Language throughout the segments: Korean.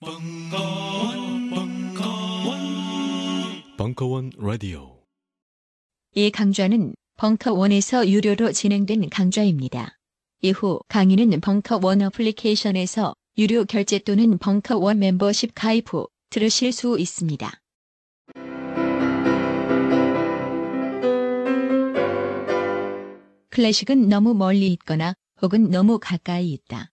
벙커원, 벙커원, 벙커원 라디오. 이 강좌는 벙커원에서 유료로 진행된 강좌입니다. 이후 강의는 벙커원 어플리케이션에서 유료 결제 또는 벙커원 멤버십 가입 후 들으실 수 있습니다. 클래식은 너무 멀리 있거나 혹은 너무 가까이 있다.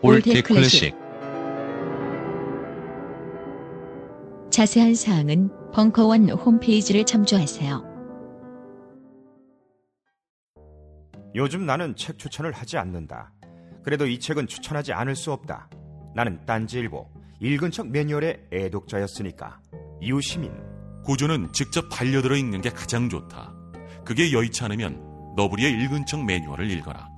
올드 클래식 자세한 사항은 벙커원 홈페이지를 참조하세요. 요즘 나는 책 추천을 하지 않는다. 그래도 이 책은 추천하지 않을 수 없다. 나는 딴지일보 읽은 척 매뉴얼의 애독자였으니까. 이웃시민 고전은 직접 반려들어 읽는 게 가장 좋다. 그게 여의치 않으면 너부리의 읽은 척 매뉴얼을 읽어라.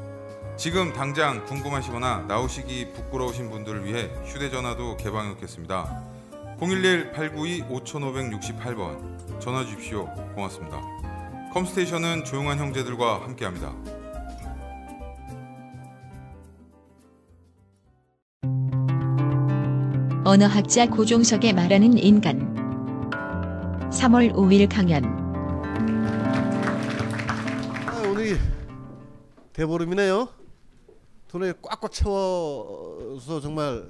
지금 당장 궁금하시거나 나오시기 부끄러우신 분들을 위해 휴대전화도 개방해 놓겠습니다. 011-892-5568번 전화 주십시오. 고맙습니다. 컴스테이션은 조용한 형제들과 함께합니다. 언어학자 고종석의 말하는 인간 3월 5일 강연 아, 오늘 대보름이네요. 돈을 꽉꽉 채워서 정말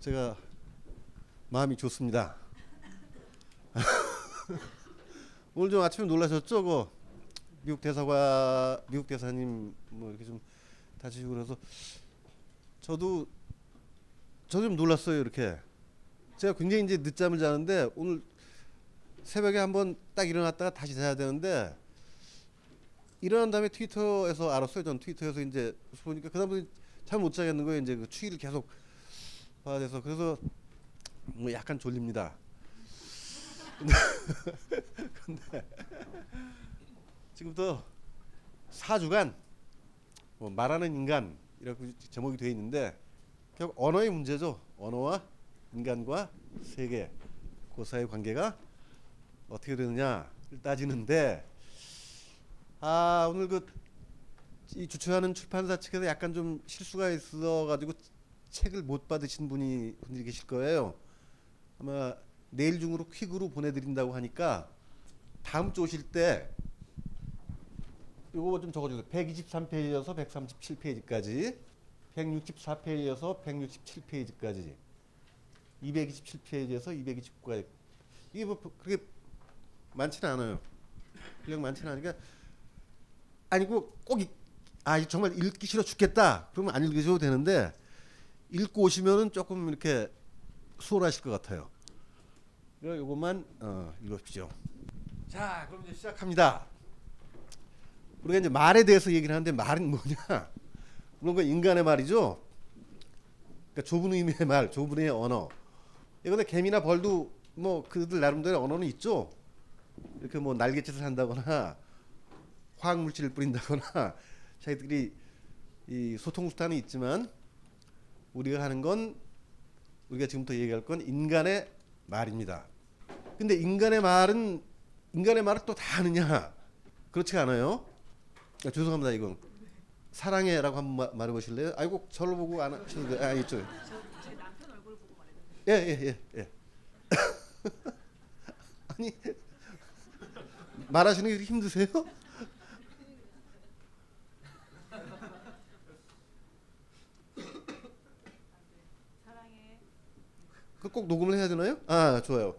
제가 마음이 좋습니다. 오늘 좀 아침에 놀라셨죠? 그 미국 대사관 미국 대사님 뭐 이렇게 좀 다치시고 그래서 저도 저도 좀 놀랐어요 이렇게 제가 굉장히 이제 늦잠을 자는데 오늘 새벽에 한번 딱 일어났다가 다시 자야 되는데 일어난 다음에 트위터에서 알았어요. 전 트위터에서 이제 보니까 그다음부터 잘못 자겠는 거예요. 이제 그 추위를 계속 돼서 그래서 뭐 약간 졸립니다. 근데, 지금부터 4주간 뭐 말하는 인간이라고 제목이 되어 있는데 결국 언어의 문제죠. 언어와 인간과 세계 그 사이의 관계가 어떻게 되느냐를 따지는데 아 오늘 그 이 주최하는 출판사 측에서 약간 좀 실수가 있어가지고 책을 못 받으신 분이 분들이 계실 거예요. 아마 내일 중으로 퀵으로 보내드린다고 하니까 다음 주 오실 때 이거 좀 적어주세요. 123페이지여서 137페이지까지, 164페이지여서 167페이지까지, 227페이지에서 229까지. 이게 뭐 그렇게 많지는 않아요. 분량 많지는 않으니까 아니고 꼭 이- 아, 정말 읽기 싫어 죽겠다. 그러면 안 읽으셔도 되는데 읽고 오시면은 조금 이렇게 수월하실 것 같아요. 그럼 이것만 어, 읽어주십시오. 자, 그럼 이제 시작합니다. 우리가 이제 말에 대해서 얘기를 하는데 말은 뭐냐? 물론 그 인간의 말이죠. 그러니까 좁은 의미의 말, 좁은 의미의 언어. 이건데 개미나 벌도 뭐 그들 나름대로 언어는 있죠. 이렇게 뭐 날갯짓을 한다거나 화학 물질을 뿌린다거나 자기들이 이 소통 수단이 있지만 우리가 하는 건 우리가 지금부터 얘기할 건 인간의 말입니다. 근데 인간의 말은 인간의 말을 또다 아느냐? 그렇지 않아요. 아, 죄송합니다 이건 사랑해라고 한번 마- 말해 보실래요? 아이고 저를 보고 안 돼. 아 이쪽. 예예예 예, 예. 아니 말하시는 게 힘드세요? 꼭 녹음을 해야 되나요? 아 좋아요.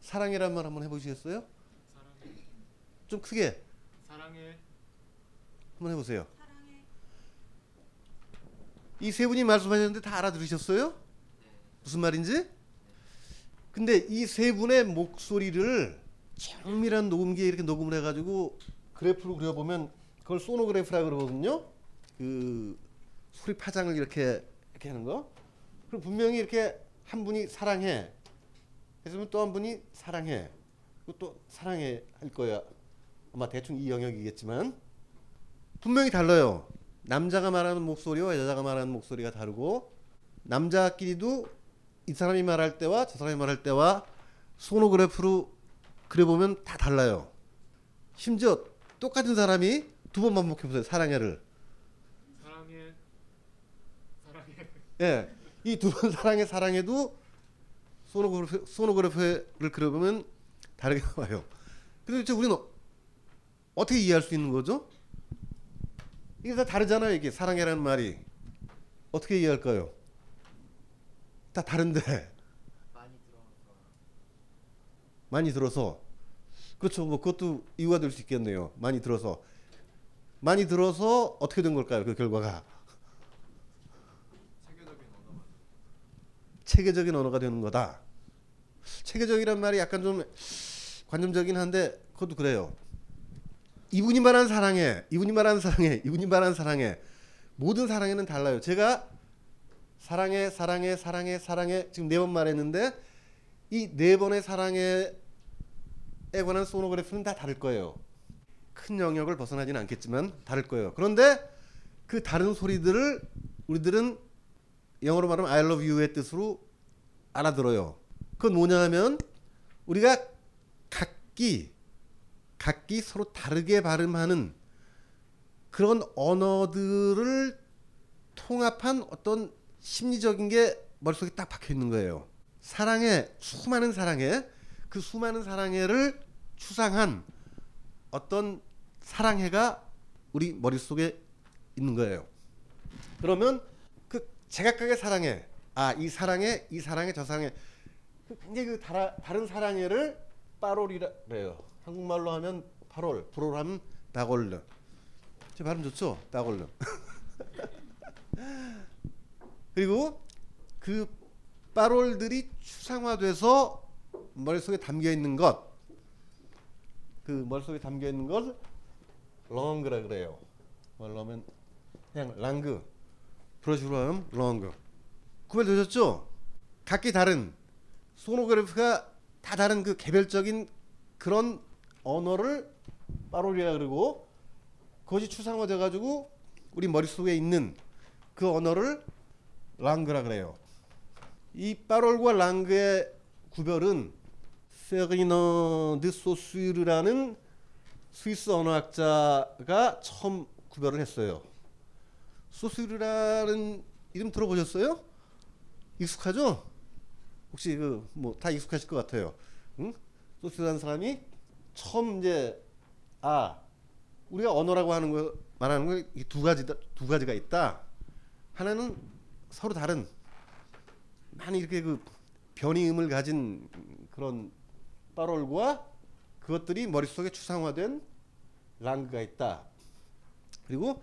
사랑해란 말 한번 해보시겠어요? 좀 크게. 사랑해. 한번 해보세요. 이 세 분이 말씀하셨는데 다 알아들으셨어요? 무슨 말인지? 근데 이 세 분의 목소리를 정밀한 녹음기에 이렇게 녹음을 해가지고 그래프로 그려보면 그걸 소노그래프라 그러거든요. 그 소리 파장을 이렇게 이렇게 하는 거. 그럼 분명히 이렇게 한 분이 사랑해. 했으면 또한 분이 사랑해. 그리고 또 사랑해 할 거야. 아마 대충 이 영역이겠지만 분명히 달라요. 남자가 말하는 목소리와 여자가 말하는 목소리가 다르고 남자끼리도 이 사람이 말할 때와 저 사람이 말할 때와 소노그래프로 그려보면 다 달라요. 심지어 똑같은 사람이 두 번 반복해 보세요. 사랑해를. 사랑해. 사랑해. 예. 이 두 번 사랑해 사랑해도 소노그래프 소노그래프를 그려보면 다르게 나와요. 근데 도대체 우리는 어떻게 이해할 수 있는 거죠? 이게 다 다르잖아요. 이게 사랑해라는 말이 어떻게 이해할까요? 다 다른데 많이 들어서 그렇죠. 뭐 그것도 이유가 될 수 있겠네요. 많이 들어서 많이 들어서 어떻게 된 걸까요? 그 결과가 체계적인 언어가 되는 거다. 체계적이란 말이 약간 좀 관념적이긴 한데 그것도 그래요. 이분이 말하는 사랑해, 이분이 말하는 사랑해, 이분이 말하는 사랑해. 모든 사랑해는 달라요. 제가 사랑해, 사랑해, 사랑해, 사랑해 지금 네 번 말했는데 이 네 번의 사랑해에 관한 소노그래프는 다 다를 거예요. 큰 영역을 벗어나지는 않겠지만 다를 거예요. 그런데 그 다른 소리들을 우리들은 영어로 말하면 I love you의 뜻으로 알아들어요. 그건 뭐냐면 우리가 각기 각기 서로 다르게 발음하는 그런 언어들을 통합한 어떤 심리적인 게 머릿속에 딱 박혀 있는 거예요. 사랑해 수많은 사랑해 그 수많은 사랑해를 추상한 어떤 사랑해가 우리 머릿속에 있는 거예요. 그러면 그 제각각의 사랑해 아 이 사랑해 이 사랑해 저 사랑해 그 굉장히 그 다라, 다른 사랑해를 빠롤이라 그래요. 한국말로 하면 8월, 불어로 하면 다골르. 제 발음 좋죠? 다골르. 그리고 그 빠롤들이 추상화돼서 머릿속에 담겨 있는 것, 그 머릿속에 담겨 있는 걸 렁그라 그래요. 말로 하면 그냥 랑그, 하면 렁그. 구별되셨죠? 각기 다른 소노그래프가 다 다른 그 개별적인 그런 언어를 빠롤이라 그러고 그것이 추상화돼 가지고 우리 머릿속에 있는 그 언어를 랑그라 그래요. 이 빠롤과 랑그의 구별은 세리너 드 소스르라는 스위스 언어학자가 처음 구별을 했어요. 소스르라는 이름 들어보셨어요? 익숙하죠? 혹시 그 뭐 다 익숙하실 것 같아요. 응? 소스라는 사람이 처음 이제 아 우리가 언어라고 하는 거 말하는 거두 가지 두 가지가 있다. 하나는 서로 다른 많이 이렇게 그 변이음을 가진 그런 빠롤과 그것들이 머릿속에 추상화된 랑그가 있다. 그리고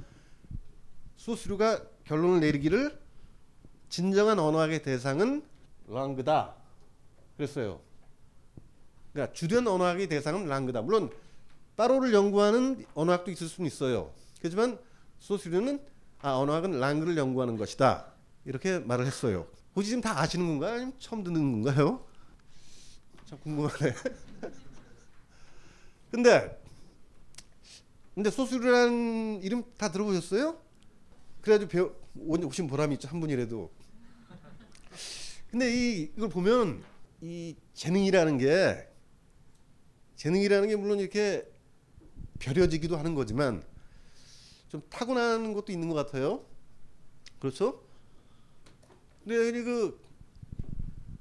소스류가 결론을 내리기를 진정한 언어학의 대상은 랑그다 그랬어요. 그러니까 주된 언어학의 대상은 랑그다. 물론 빠로를 연구하는 언어학도 있을 수는 있어요. 그렇지만 소스류는 아 언어학은 랑그를 연구하는 것이다. 이렇게 말을 했어요. 혹시 지금 다 아시는 건가요? 아니면 처음 듣는 건가요? 참 궁금하네. 근데 근데 소스류라는 이름 다 들어보셨어요? 그래가지고 배우 오신 보람이 있죠 한 분이라도. 근데 이 이걸 보면 이 재능이라는 게 재능이라는 게 물론 이렇게 벼려지기도 하는 거지만 좀 타고나는 것도 있는 것 같아요. 그렇죠? 근데 그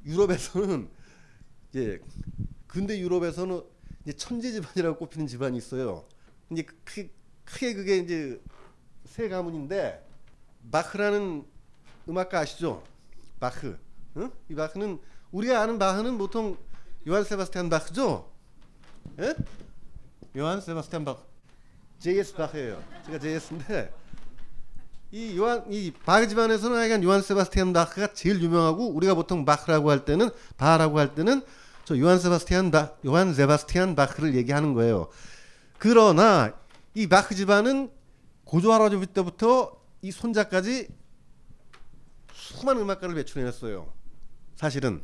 유럽에서는 이제 근대 유럽에서는 이제 천재 집안이라고 꼽히는 집안이 있어요. 이제 크게, 크게 그게 이제 세 가문인데 바흐라는 음악가 아시죠? 바흐. 응? 이 바흐는 우리가 아는 바흐는 보통 요한 세바스티안 바흐죠? 예? 요한 세바스티안 바흐. JS 바흐예요. 제가 JS인데 이 요한 이 바흐 집안에서는 하여간 요한 세바스티안 바흐가 제일 유명하고 우리가 보통 바흐라고 할 때는 바하라고 할 때는 저 요한 세바스티안 바 요한 세바스티안 바흐를 얘기하는 거예요. 그러나 이 바흐 집안은 고조 할아버지 때부터 이 손자까지 수많은 음악가를 배출해냈어요. 사실은.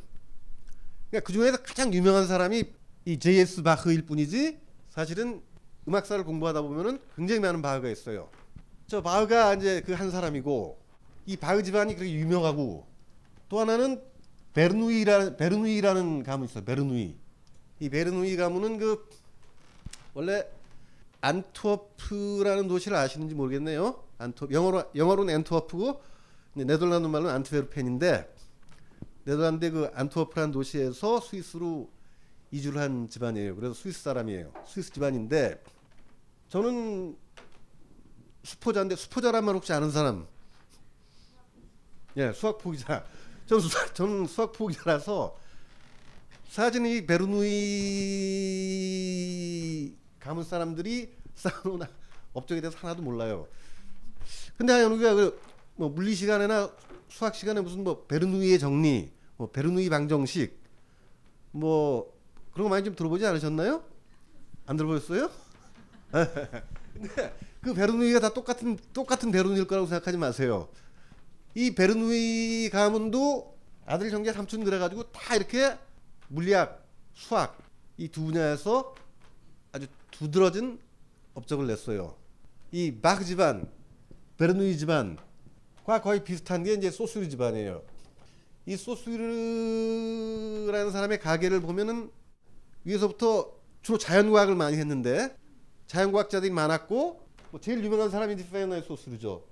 그러니까 그 중에서 가장 유명한 사람이 이 J.S. 바흐일 뿐이지 사실은 음악사를 공부하다 보면은 굉장히 많은 바흐가 있어요. 저 바흐가 이제 그 한 사람이고 이 바흐 집안이 그렇게 유명하고 또 하나는 베르누이라는 베르누이라는 가문이 있어요. 베르누이. 이 베르누이 가문은 그 원래 안트워프라는 도시를 아시는지 모르겠네요. 안트 영어로 영어로는 안트워프고 네덜란드 말로는 안트베르펜인데 네덜란드 그 안트워프라는 도시에서 스위스로 이주를 한 집안이에요. 그래서 스위스 사람이에요. 스위스 집안인데 저는 수포자인데 수포자란 말 혹시 아는 사람? 예, 수학 포기자. 저는 수학, 저는 수학 포기자라서 사진이 베르누이 가문 사람들이 쌓아놓은 업적에 대해서 하나도 몰라요. 근데 우리가 그 뭐 물리 시간이나 수학 시간에 무슨 뭐 베르누이의 정리, 뭐 베르누이 방정식, 뭐 그런 거 많이 좀 들어보지 않으셨나요? 안 들어보셨어요? 그 베르누이가 다 똑같은 똑같은 베르누이일 거라고 생각하지 마세요. 이 베르누이 가문도 아들 형제 삼촌 그래가지고 다 이렇게 물리학, 수학 이 두 분야에서 아주 두드러진 업적을 냈어요. 이 마크 집안, 베르누이 집안과 거의 비슷한 게 이제 소스리 집안이에요. 이 소스르라는 사람의 가게를 보면은 위에서부터 주로 자연과학을 많이 했는데 자연과학자들이 많았고 뭐 제일 유명한 사람이 페어너의 소스르죠.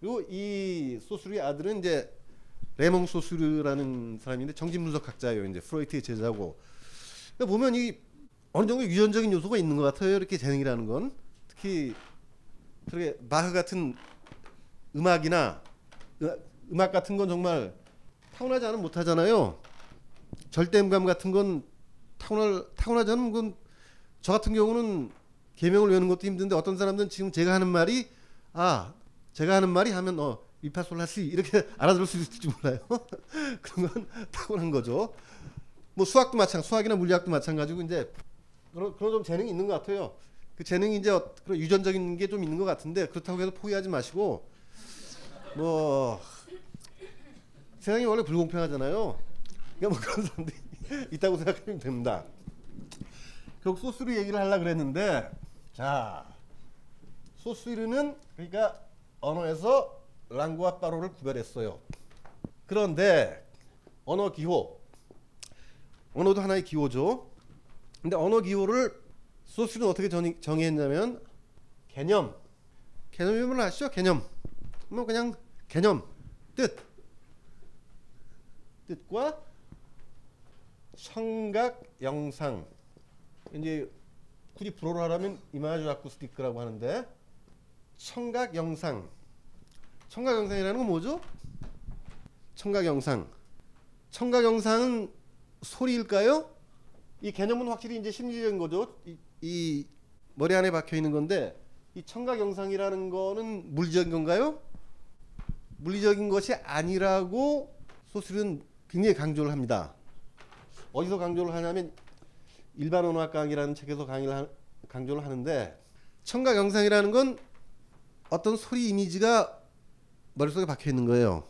그리고 이 소스르의 아들은 이제 레몽 소스르라는 사람인데 정신분석학자예요. 이제 프로이트의 제자고. 그러니까 보면 이 어느 정도 유전적인 요소가 있는 것 같아요. 이렇게 재능이라는 건 특히 그렇게 마흐 같은 음악이나 음악 같은 건 정말 타고나지 않으면 못하잖아요. 절대음감 같은 건 타고날 타고나지 않으면 그건 저 같은 경우는 계명을 외우는 것도 힘든데 어떤 사람들은 지금 제가 하는 말이 아 제가 하는 말이 하면 어 위파솔라시 이렇게 알아들을 수 있을지 몰라요. 그런 건 타고난 거죠. 뭐 수학도 마찬 수학이나 물리학도 마찬가지고 이제 그런 그런 좀 재능이 있는 것 같아요. 그 재능이 이제 그런 유전적인 게 좀 있는 것 같은데 그렇다고 해서 포기하지 마시고 뭐 세상이 원래 불공평하잖아요. 그러니까 뭐 그런 사람들이 있다고 생각하면 됩니다. 결국 소스류 얘기를 하려 그랬는데 자 소스류는 그러니까 언어에서 랑구와 빠로를 구별했어요. 그런데 언어 기호 언어도 하나의 기호죠. 근데 언어 기호를 소스는 어떻게 정의, 정의했냐면 개념 개념이면 아시죠? 개념 뭐 그냥 개념 뜻 뜻과 청각 영상 이제 굳이 불어로 하라면 이마주 아쿠스티크라고 하는데 청각 영상 청각 영상이라는 건 뭐죠? 청각 영상 청각 영상은 소리일까요? 이 개념은 확실히 이제 심리적인 거죠. 이, 이 머리 안에 박혀 있는 건데 이 청각 영상이라는 거는 물리적인 건가요? 물리적인 것이 아니라고 소설은 굉장히 강조를 합니다. 어디서 강조를 하냐면 일반 언어학 강의라는 책에서 강의를 하, 강조를 하는데 청각 영상이라는 건 어떤 소리 이미지가 머릿속에 박혀 있는 거예요.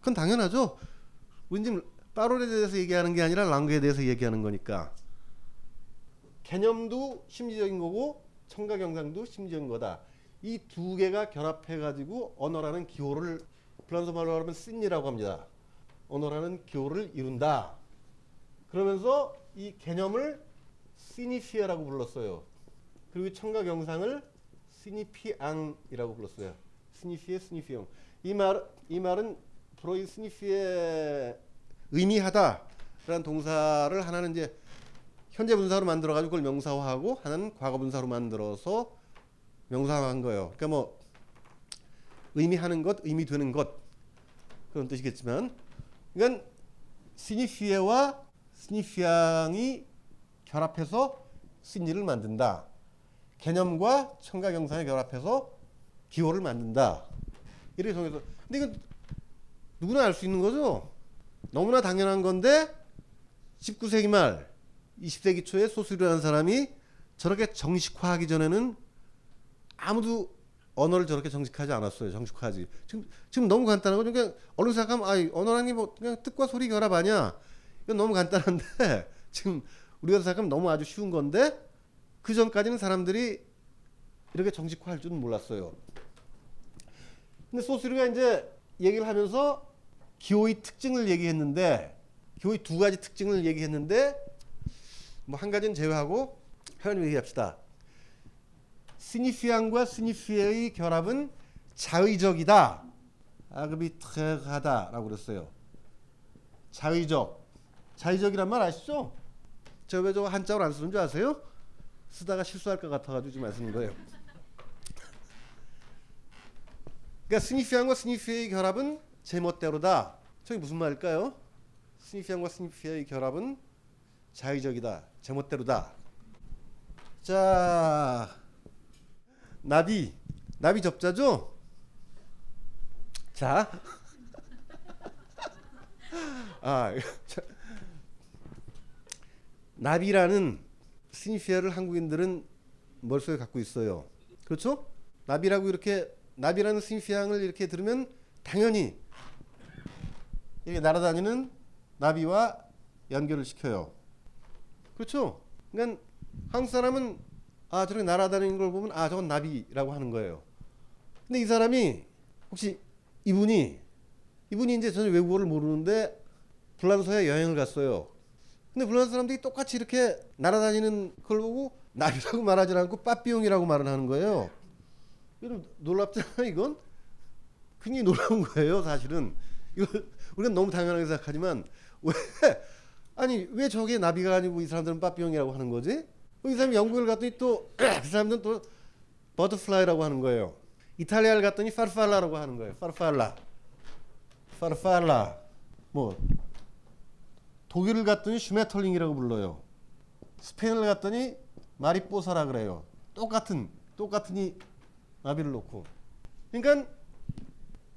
그건 당연하죠. 지금 빠롤에 대해서 얘기하는 게 아니라 랑그에 대해서 얘기하는 거니까. 개념도 심리적인 거고 청각 영상도 심리적인 거다. 이 두 개가 결합해 가지고 언어라는 기호를 프랑스 말로 하면 씬이라고 합니다. 언어라는 기호를 이룬다. 그러면서 이 개념을 시니피아라고 불렀어요. 그리고 청각 영상을 시니피앙이라고 불렀어요. 스니피에 스니피용. 이 말, 이 말은 프로이 스니피에 의미하다라는 동사를 하나는 이제 현재 분사로 만들어 가지고 그걸 명사화하고 하나는 과거 분사로 만들어서 명사화한 거예요. 그러니까 뭐 의미하는 것, 의미되는 것 그런 뜻이겠지만, 그러니까 스니피에와 스니피앙이 결합해서 신리를 만든다. 개념과 청각 영상이 결합해서 기호를 만든다. 이렇게 정해서 근데 이건 누구나 알 수 있는 거죠. 너무나 당연한 건데 19세기 말 20세기 초에 소수리라는 사람이 저렇게 정식화하기 전에는 아무도 언어를 저렇게 정식하지 않았어요. 정식화하지. 지금 지금 너무 간단한 거죠. 그냥 얼른 생각하면 아, 언어라는 게뭐 그냥 뜻과 소리 결합 아니야. 이건 너무 간단한데 지금 우리가 생각하면 너무 아주 쉬운 건데 그 전까지는 사람들이 이렇게 정식화할 줄은 몰랐어요. 근데 소스리가 이제 얘기를 하면서 기호의 특징을 얘기했는데 기호의 두 가지 특징을 얘기했는데 뭐 한 가지는 제외하고 하나님 얘기합시다. 스니피안과 스니피의 결합은 자의적이다. 아그비트하다라고 그랬어요. 자의적. 자의적이란 말 아시죠? 저 왜 저 한자로 안 쓰는 줄 아세요? 쓰다가 실수할 것 같아가지고 지금 안 쓰는 거예요. 그러니까 스니피안과 스니피의 결합은 제멋대로다. 저게 무슨 말일까요? 스니피안과 스니피의 결합은 자의적이다. 제멋대로다. 자, 나비. 나비 접자죠? 자. 아, 자. 나비라는 스니피아를 한국인들은 머릿속에 갖고 있어요. 그렇죠? 나비라고 이렇게 나비라는 스니피앙을 이렇게 들으면 당연히 이렇게 날아다니는 나비와 연결을 시켜요. 그렇죠? 그러니까 한국 사람은 아 저렇게 날아다니는 걸 보면 아 저건 나비라고 하는 거예요. 근데 이 사람이 혹시 이분이 이분이 이제 전혀 외국어를 모르는데 불란서에 여행을 갔어요. 근데 불란 사람들이 똑같이 이렇게 날아다니는 걸 보고 나비라고 말하지 않고 빠삐용이라고 말을 하는 거예요. 이건 놀랍잖아요, 이건. 굉장히 놀라운 거예요, 사실은. 이걸 우리가 너무 당연하게 생각하지만 왜 아니 왜 저게 나비가 아니고 이 사람들은 빠삐용이라고 하는 거지? 이 사람이 영국을 갔더니 또 그 사람들은 또 butterfly라고 하는 거예요. 이탈리아를 갔더니 farfalla라고 하는 거예요. farfalla. farfalla. 뭐 독일을 갔더니 Schmetterling이라고 불러요. 스페인을 갔더니 mariposa라 그래요. 똑같은 똑같은 이 나비를 놓고. 그러니까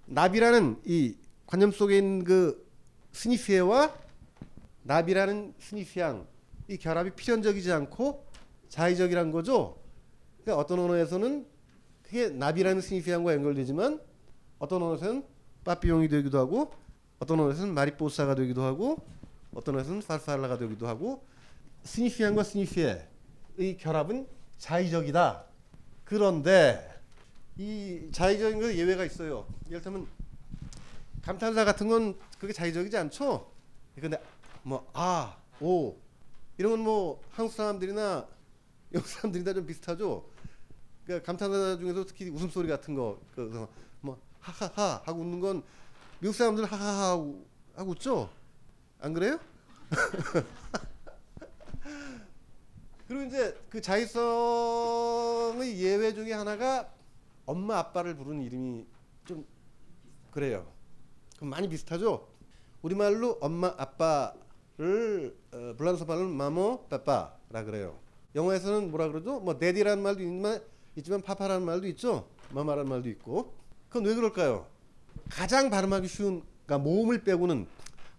나비라는 이 관념 속에 있는 그 signifié와 나비라는 signifiant 이 결합이 필연적이지 않고 자의적이란 거죠. 그러니까 어떤 언어에서는 그게 나비라는 스니피앙과 연결되지만 어떤 언어에서는 빠삐용이 되기도 하고 어떤 언어에서는 마리뽀사가 되기도 하고 어떤 언어에서는 파르팔라가 되기도 하고 스니피안과 스니피의 결합은 자의적이다. 그런데 이 자의적인 건 예외가 있어요. 예를 들면 감탄사 같은 건 그게 자의적이지 않죠. 근데 뭐 아, 오 이런 건 뭐 한국 사람들이나 영국 사람들이나 좀 비슷하죠. 그러니까 감탄사 중에서 특히 웃음소리 같은 거, 그뭐 하하하 하고 웃는 건 미국 사람들 하하하 하고, 하고 웃죠. 안 그래요? 그리고 이제 그 자의성의 예외 중에 하나가 엄마 아빠를 부르는 이름이 좀 그래요. 그럼 많이 비슷하죠? 우리말로 엄마 아빠를 어, 불란서 말로는 마모 빠빠라 그래요. 영어에서는 뭐라 그러죠? 뭐 데디라는 말도 있지만, 있지만 파파라는 말도 있죠. 마마라는 말도 있고. 그건 왜 그럴까요? 가장 발음하기 쉬운 그러니까 모음을 빼고는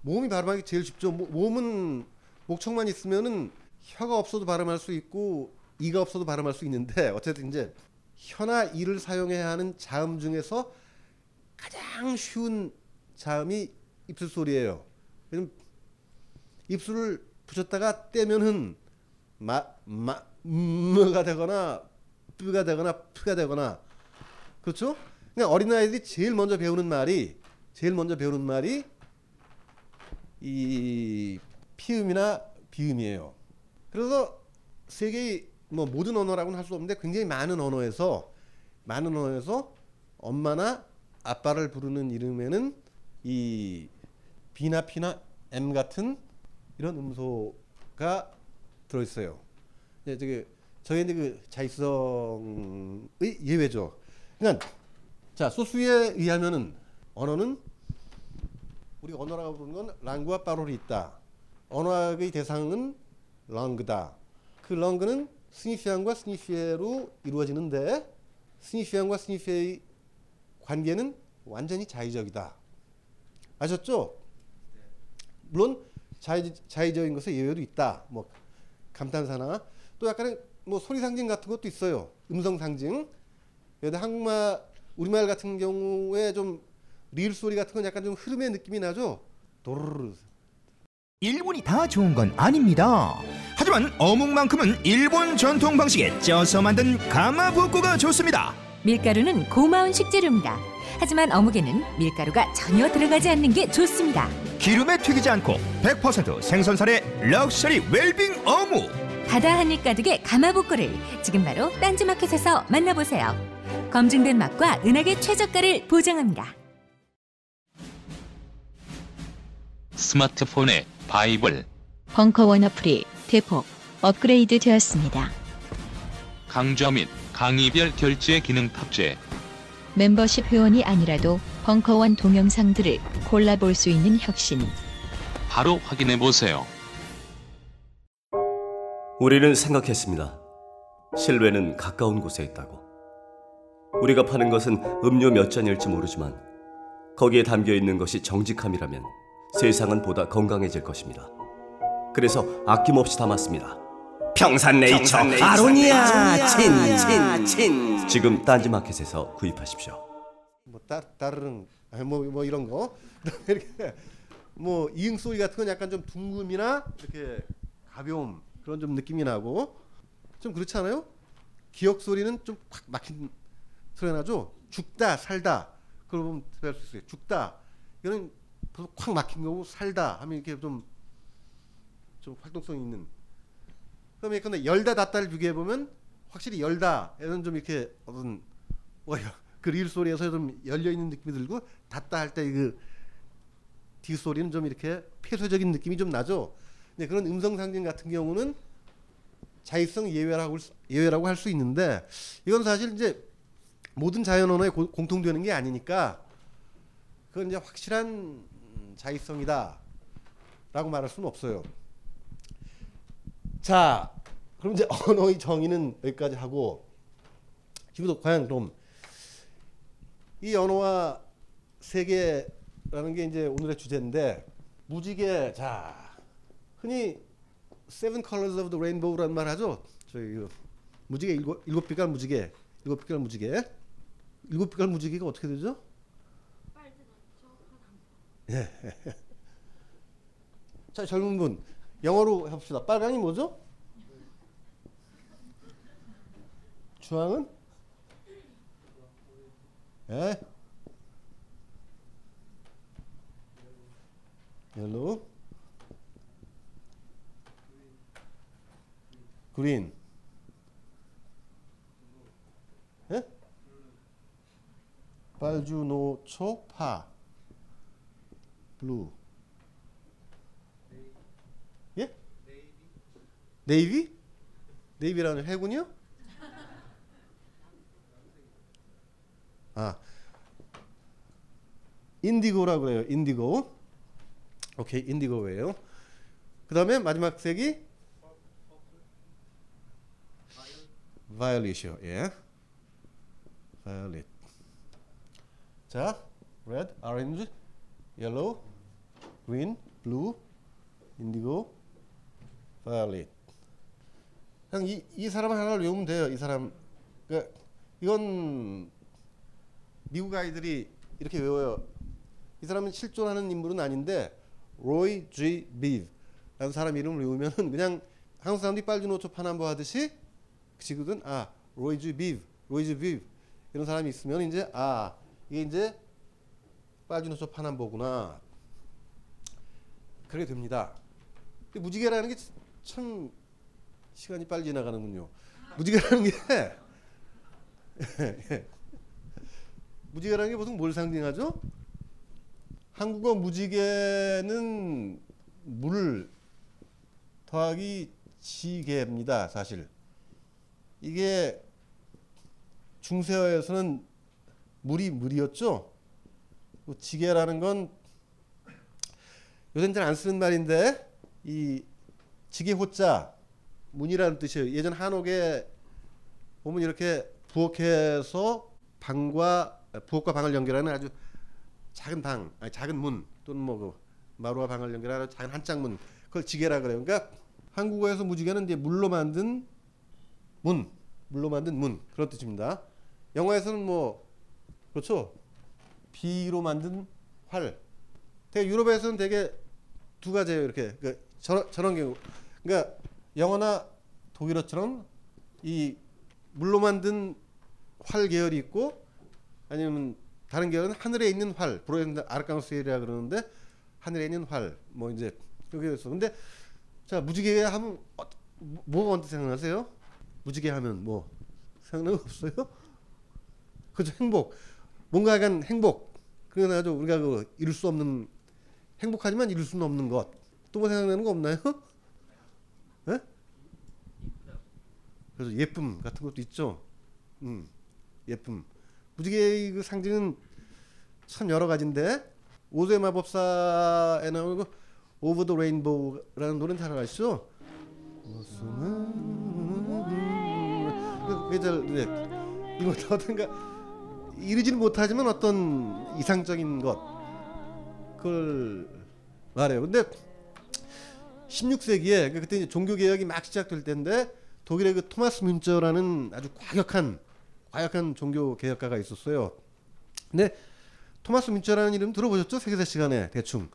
모음이 발음하기 제일 쉽죠. 모, 모음은 목청만 있으면은 혀가 없어도 발음할 수 있고 이가 없어도 발음할 수 있는데 어쨌든 이제 혀나 이를 사용해야 하는 자음 중에서 가장 쉬운 자음이 입술 소리예요. 입술을 붙였다가 떼면은 마마 무가 되거나 뿌가 되거나 푸가 되거나 그렇죠? 그냥 어린 아이들이 제일 먼저 배우는 말이 제일 먼저 배우는 말이 이 피음이나 비음이에요. 그래서 세계의 뭐 모든 언어라고는 할 수 없는데 굉장히 많은 언어에서 많은 언어에서 엄마나 아빠를 부르는 이름에는 이 B나 P나 M 같은 이런 음소가 들어 있어요. 네, 저기 저희 이제 그 자의성의 예외죠. 그러니까 자 소수에 의하면은 언어는 우리 언어라고 부르는 건 랑구와 빠롤이 있다. 언어학의 대상은 랑그다. 그 랑그는 스니피안과 스니피에로 이루어지는데 스니피안과 스니피에의 관계는 완전히 자의적이다. 아셨죠? 물론 자의, 자의적인 것에 예외도 있다. 뭐 감탄사나 또 약간의 뭐 소리 상징 같은 것도 있어요. 음성 상징. 근데 한국말 우리말 같은 경우에 좀 리을 소리 같은 건 약간 좀 흐름의 느낌이 나죠. 도르르. 일본이 다 좋은 건 아닙니다. 하지만 어묵만큼은 일본 전통 방식에 쪄서 만든 가마부코가 좋습니다. 밀가루는 고마운 식재료입니다. 하지만 어묵에는 밀가루가 전혀 들어가지 않는 게 좋습니다. 기름에 튀기지 않고 100% 생선살의 럭셔리 웰빙 어묵. 바다 한입 가득의 가마복고를 지금 바로 딴지마켓에서 만나보세요. 검증된 맛과 은하계 최저가를 보장합니다. 스마트폰에 바이블, 벙커원 어플이 대폭 업그레이드 되었습니다. 강좌 및 강의별 결제 기능 탑재. 멤버십 회원이 아니라도 벙커원 동영상들을 골라볼 수 있는 혁신. 바로 확인해 보세요. 우리는 생각했습니다. 실외는 가까운 곳에 있다고. 우리가 파는 것은 음료 몇 잔일지 모르지만 거기에 담겨 있는 것이 정직함이라면 세상은 보다 건강해질 것입니다. 그래서 아낌없이 담았습니다. 평산네이처, 평산네이처 아로니아 친, 친, 친. 지금 딴지마켓에서 구입하십시오. 뭐 따, 따르릉 뭐, 뭐 이런 거 그다음에 이렇게 뭐 이응 소리 같은 건 약간 좀 둥금이나 이렇게 가벼움 그런 좀 느낌이 나고 좀 그렇지 않아요? 기억 소리는 좀 확 막힌 소리 나죠? 죽다 살다 보면 배울 수 있어요. 죽다 이거는 확 막힌 거고 살다 하면 이렇게 좀 좀 활동성 있는 그다음에 근데 열다 닫다를 비교해 보면 확실히 열다에는 좀 이렇게 어떤 뭐야 그 릴 소리에서 좀 열려 있는 느낌이 들고 닫다 할 때그뒤 소리는 좀 이렇게 폐쇄적인 느낌이 좀 나죠. 근데 그런 음성 상징 같은 경우는 자의성 예외라고 예외라고 할 수 있는데 이건 사실 이제 모든 자연 언어에 고- 공통되는 게 아니니까 그건 이제 확실한 음, 자의성이다라고 말할 수는 없어요. 자, 그럼 이제 언어의 정의는 여기까지 하고 지금도 과연 그럼 이 언어와 세계라는 게 이제 오늘의 주제인데 무지개 자 흔히 Seven Colors of the Rainbow라는 말 하죠. 저희 그 무지개 일곱, 일곱 빛깔 무지개 일곱 빛깔 무지개 일곱 빛깔 무지개가 어떻게 되죠? 예. 자 젊은 분 영어로 해봅시다. 빨강이 뭐죠? 주황은? 예. 옐로우. 그린. 예? 빨주노초 파. 블루. 예? Navy? Navy라는 해군이요? 아 indigo라고 그래요. 인디고. 오케이, indigo예요. 그 다음에 마지막 색이 violet이요. 예. 바이올릿. 자, red, orange, yellow, green, violet. 그냥 이, 이 사람 하나를 외우면 돼요. 이 사람. 그러니까 이건 미국 아이들이 이렇게 외워요. 이 사람은 실존하는 인물은 아닌데 로이 G. 비브라는 사람 이름을 외우면은 그냥 한국 사람들이 빨주노초 파남보 하듯이 지금은 아 로이 G. 비브, 로이 G. 비브 이런 사람이 있으면 이제 아 이게 이제 빨주노초 파남보구나 그렇게 됩니다. 무지개라는 게 참 시간이 빨리 지나가는군요. 무지개라는 게 무지개라는 게 보통 뭘 상징하죠? 한국어 무지개는 물 더하기 지개입니다. 사실 이게 중세어에서는 물이 물이었죠. 그 지게라는 건 요새는 잘 안 쓰는 말인데 이 지게 호자 문이라는 뜻이에요. 예전 한옥에 보면 이렇게 부엌에서 방과 부엌과 방을 연결하는 아주 작은 방, 아니 작은 문 또는 뭐그 마루와 방을 연결하는 작은 한짝 문 그걸 지게라 그래요. 그러니까 한국어에서 무지개는 이제 물로 만든 문, 물로 만든 문 그런 뜻입니다. 영어에서는 뭐 그렇죠. 비로 만든 활. 되게 유럽에서는 되게 두 가지예요. 이렇게 그러니까 저런, 저런 경우. 그러니까 영어나 독일어처럼 이 물로 만든 활 계열이 있고 아니면 다른 계열은 하늘에 있는 활, 불어는 arc-en-ciel이라 그러는데 하늘에 있는 활, 뭐 이제 여기 있어. 근데 자 무지개 하면 어, 뭐가 언제 생각나세요? 무지개 하면 뭐 생각나는 거 없어요? 그죠 행복. 뭔가 약간 행복. 그래가지고 우리가 그 이룰 수 없는 행복하지만 이룰 수는 없는 것. 또 뭐 생각나는 거 없나요? 예? 그래서 예쁨 같은 것도 있죠. 음, 예쁨. 무지개의 그 상징은 참 여러 가지인데 오즈의 마법사에 나오는 그 Over the Rainbow라는 노래는 잘 아시죠? 그게 잘 네. 이것도 어떤가 이루지는 못하지만 어떤 이상적인 것 그걸 말해요. 근데 16세기에 그때 이제 종교 개혁이 막 시작될 때인데 독일의 그 토마스 뮌저라는 아주 과격한 과격한 종교 개혁가가 있었어요. 근데 토마스 뮌저라는 이름 들어보셨죠? 세계사 시간에 대충.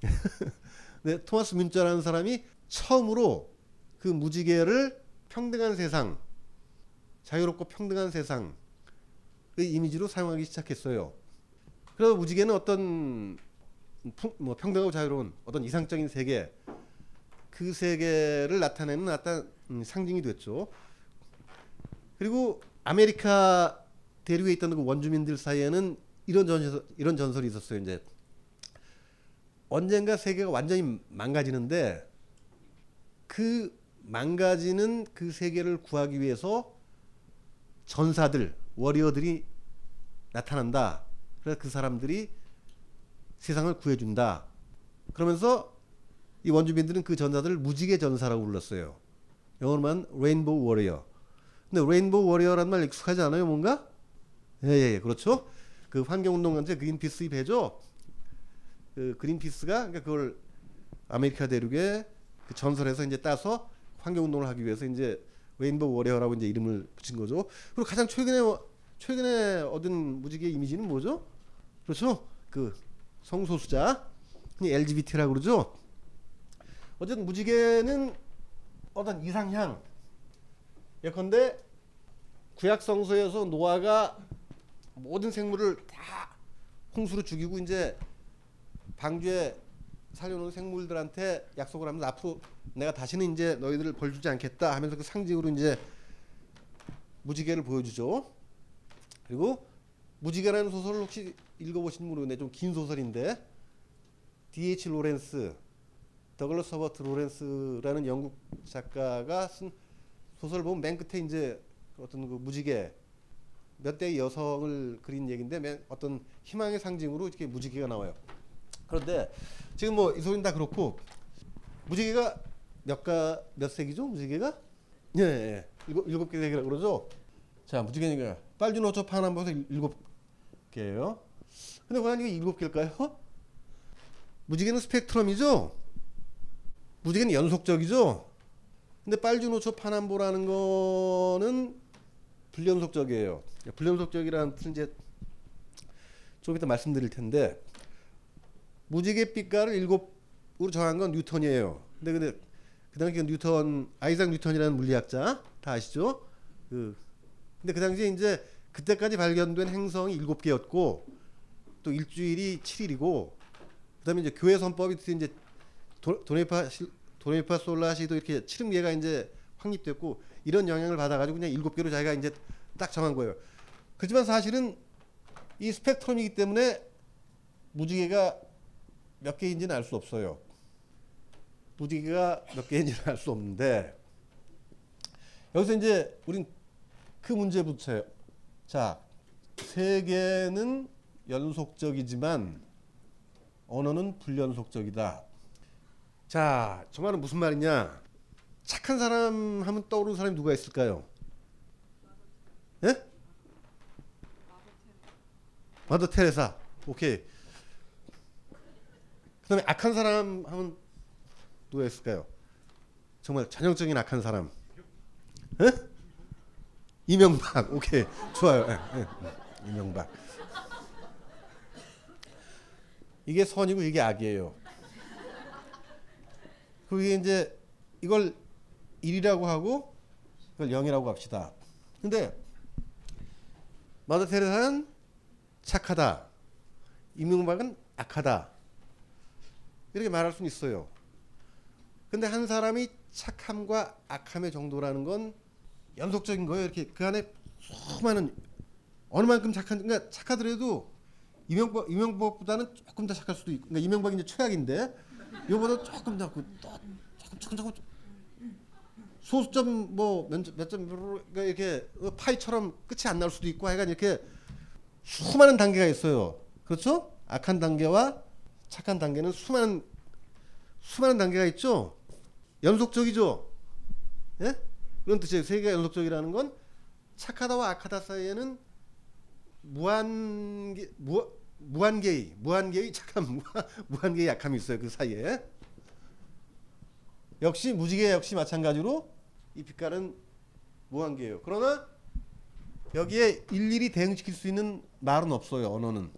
네, 토마스 뮌저라는 사람이 처음으로 그 무지개를 평등한 세상, 자유롭고 평등한 세상 그 이미지로 사용하기 시작했어요. 그래서 무지개는 어떤 뭐 평등하고 자유로운 어떤 이상적인 세계 그 세계를 나타내는 어떤 상징이 됐죠. 그리고 아메리카 대륙에 있던 그 원주민들 사이에는 이런 전설 이런 전설이 있었어요. 이제 언젠가 세계가 완전히 망가지는데 그 망가지는 그 세계를 구하기 위해서 전사들 warrior들이 나타난다. 그래서 그 사람들이 세상을 구해준다. 그러면서 이 원주민들은 그 전사들을 무지개 전사라고 불렀어요. 영어로만 Rainbow Warrior. 근데 Rainbow Warrior라는 말 익숙하지 않아요, 뭔가? 예, 예, 예. 그렇죠. 그 환경운동 단체 그린피스 이 배죠. 그 그린피스가 그러니까 그걸 아메리카 대륙에 그 전설에서 이제 따서 환경운동을 하기 위해서 이제 Rainbow Warrior라고 이제 이름을 붙인 거죠. 그리고 가장 최근에 최근에 얻은 무지개 이미지는 뭐죠? 그렇죠. 그 성소수자, LGBT라고 그러죠. 어쨌든 무지개는 어떤 이상향. 예컨대 구약 성서에서 노아가 모든 생물을 다 홍수로 죽이고 이제 방주에 살려놓은 생물들한테 약속을 하면서 앞으로 내가 다시는 이제 너희들을 벌 주지 않겠다 하면서 그 상징으로 이제 무지개를 보여주죠. 그리고 무지개라는 소설을 혹시 읽어보신 분은 좀 긴 소설인데 D.H. 로렌스, 더글러스 허버트 로렌스라는 영국 작가가 쓴 소설을 보면 맨 끝에 이제 어떤 그 무지개 몇 대의 여성을 그린 얘기인데 어떤 희망의 상징으로 이렇게 무지개가 나와요. 그런데 지금 뭐 이 소리는 다 그렇고 무지개가 몇가 몇 세기죠? 무지개가? 예, 예. 일곱 일곱 개 세기라 그러죠. 자, 무지개니까 빨주노초 파남보서 일곱 개예요. 근데 과연 이게 일곱 개일까요? 무지개는 스펙트럼이죠. 무지개는 연속적이죠. 근데 빨주노초 파남보라는 거는 불연속적이에요. 불연속적이라는 뜻은 이제 좀 이따 말씀드릴 텐데 무지개 빛깔을 일곱으로 정한 건 뉴턴이에요. 근데 근데 그 당시 뉴턴 아이작 뉴턴이라는 물리학자 다 아시죠? 그 근데 그 당시에 이제 그때까지 발견된 행성이 일곱 개였고 또 일주일이 7일이고 그다음에 이제 교회 선법이 이제 도, 도네파 도네파 솔라시도 이렇게 70개가 이제 확립됐고 이런 영향을 받아가지고 그냥 일곱 개로 자기가 이제 딱 정한 거예요. 그렇지만 사실은 이 스펙트럼이기 때문에 무지개가 몇 개인지는 알 수 없어요. 무지개가 몇 개인지는 알 수 없는데 여기서 이제 우린 그 문제 붙여요. 자, 세계는 연속적이지만 언어는 불연속적이다. 자, 저 말은 무슨 말이냐? 착한 사람 하면 떠오르는 사람이 누가 있을까요? 예? 마더 테레사. 오케이. 그다음에 악한 사람 하면 누가 있을까요? 정말 전형적인 악한 사람. 예? 이명박. 오케이. 좋아요. 예, 예. 이명박. 이게 선이고 이게 악이에요. 그게 이제 이걸 1이라고 하고 이걸 0이라고 합시다. 근데 마더 테레사는 착하다. 이명박은 악하다. 이렇게 말할 수는 있어요. 근데 한 사람이 착함과 악함의 정도라는 건 연속적인 거예요. 이렇게 그 안에 수많은 어느 만큼 착한 그러니까 착하더라도 이명박 이명박보다는 조금 더 착할 수도 있고 그러니까 이명박이 이제 최악인데 요보다 조금 더 그, 조금 조금 조금 소수점 뭐몇점 그러니까 이렇게 파이처럼 끝이 안 날 수도 있고 하여간 이렇게 수많은 단계가 있어요. 그렇죠? 악한 단계와 착한 단계는 수많은 수많은 단계가 있죠. 연속적이죠. 예? 그런 뜻이에요. 세계가 연속적이라는 건 착하다와 악하다 사이에는 무한 무 무한계의 무한계의 착함 무한계의 약함이 있어요. 그 사이에. 역시 무지개 역시 마찬가지로 이 빛깔은 무한계예요. 그러나 여기에 일일이 대응시킬 수 있는 말은 없어요. 언어는.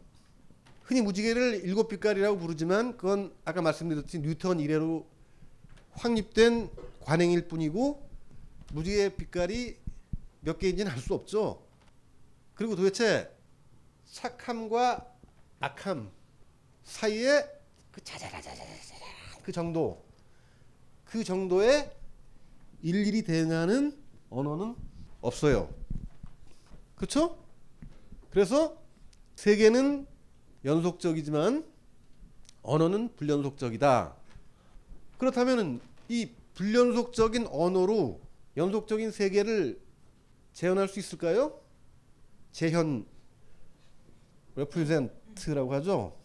흔히 무지개를 일곱 빛깔이라고 부르지만 그건 아까 말씀드렸듯이 뉴턴 이래로 확립된 관행일 뿐이고 무지개 빛깔이 몇 개인지는 알 수 없죠. 그리고 도대체 착함과 악함 사이에 그 자자자자자자 그 정도 그 정도의 일일이 대응하는 언어는 없어요. 그렇죠? 그래서 세계는 연속적이지만 언어는 불연속적이다. 그렇다면 이 불연속적인 언어로 연속적인 세계를 재현할 수 있을까요? 재현 represent 라고 하죠.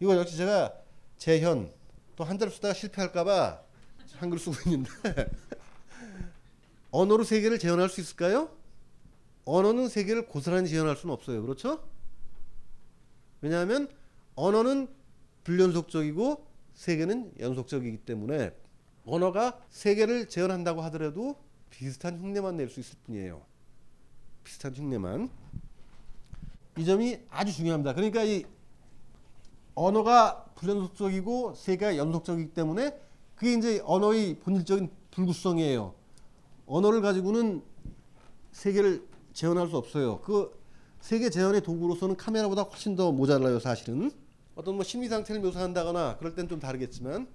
이거 역시 제가 재현 또 한자를 쓰다가 실패할까봐 한글 쓰고 있는데 언어로 세계를 재현할 수 있을까요? 언어는 세계를 고스란히 재현할 수는 없어요. 그렇죠? 왜냐하면 언어는 불연속적이고 세계는 연속적이기 때문에 언어가 세계를 재현한다고 하더라도 비슷한 흉내만 낼 수 있을 뿐이에요. 비슷한 흉내만. 이 점이 아주 중요합니다. 그러니까 이 언어가 불연속적이고 세계가 연속적이기 때문에 그게 이제 언어의 본질적인 불구성이에요. 언어를 가지고는 세계를 재현할 수 없어요. 그 세계 재현의 도구로서는 카메라보다 훨씬 더 모자라요, 사실은. 어떤 뭐 심리 상태를 묘사한다거나 그럴 땐 좀 다르겠지만